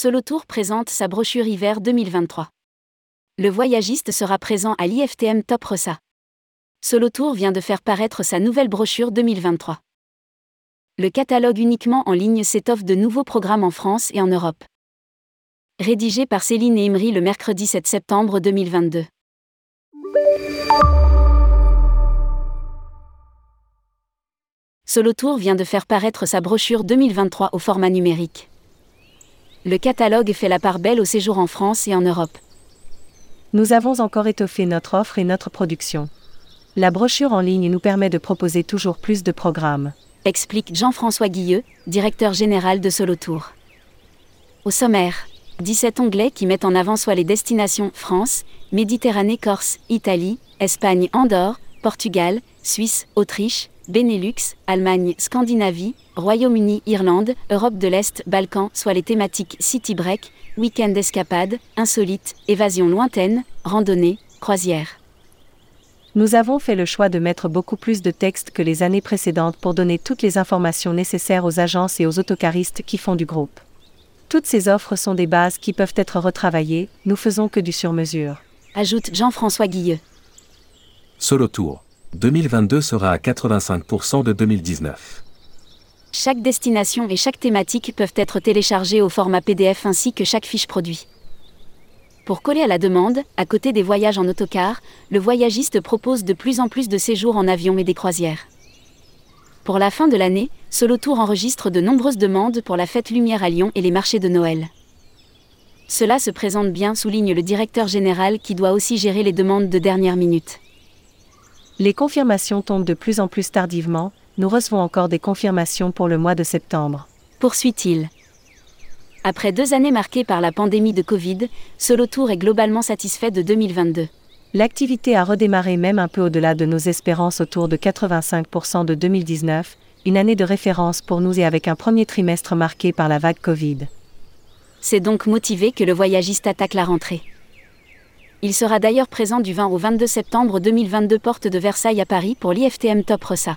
Solo Tour présente sa brochure hiver 2023. Le voyagiste sera présent à l'IFTM Top Ressa. Solo Tour vient de faire paraître sa nouvelle brochure 2023. Le catalogue uniquement en ligne s'étoffe de nouveaux programmes en France et en Europe. Rédigé par Céline et Imri le mercredi 7 septembre 2022. Solo Tour vient de faire paraître sa brochure 2023 au format numérique. Le catalogue fait la part belle au séjour en France et en Europe. Nous avons encore étoffé notre offre et notre production. La brochure en ligne nous permet de proposer toujours plus de programmes. Explique Jean-François Guilleux, directeur général de Solo Tour. Au sommaire, 17 onglets qui mettent en avant soit les destinations France, Méditerranée, Corse, Italie, Espagne, Andorre, Portugal, Suisse, Autriche, Benelux, Allemagne, Scandinavie, Royaume-Uni, Irlande, Europe de l'Est, Balkans, soit les thématiques City Break, Week-end escapade, insolite, évasion lointaine, randonnée, croisière. Nous avons fait le choix de mettre beaucoup plus de textes que les années précédentes pour donner toutes les informations nécessaires aux agences et aux autocaristes qui font du groupe. Toutes ces offres sont des bases qui peuvent être retravaillées, nous faisons que du sur-mesure. Ajoute Jean-François Guilleux. Solo Tour. 2022 sera à 85% de 2019. Chaque destination et chaque thématique peuvent être téléchargées au format PDF ainsi que chaque fiche produit. Pour coller à la demande, à côté des voyages en autocar, le voyagiste propose de plus en plus de séjours en avion et des croisières. Pour la fin de l'année, Solo Tour enregistre de nombreuses demandes pour la fête Lumière à Lyon et les marchés de Noël. Cela se présente bien, souligne le directeur général qui doit aussi gérer les demandes de dernière minute. Les confirmations tombent de plus en plus tardivement, nous recevons encore des confirmations pour le mois de septembre. Poursuit-il. Après deux années marquées par la pandémie de Covid, Solo Tour est globalement satisfait de 2022. L'activité a redémarré même un peu au-delà de nos espérances autour de 85% de 2019, une année de référence pour nous et avec un premier trimestre marqué par la vague Covid. C'est donc motivé que le voyagiste attaque la rentrée. Il sera d'ailleurs présent du 20 au 22 septembre 2022 porte de Versailles à Paris pour l'IFTM Top Ressa.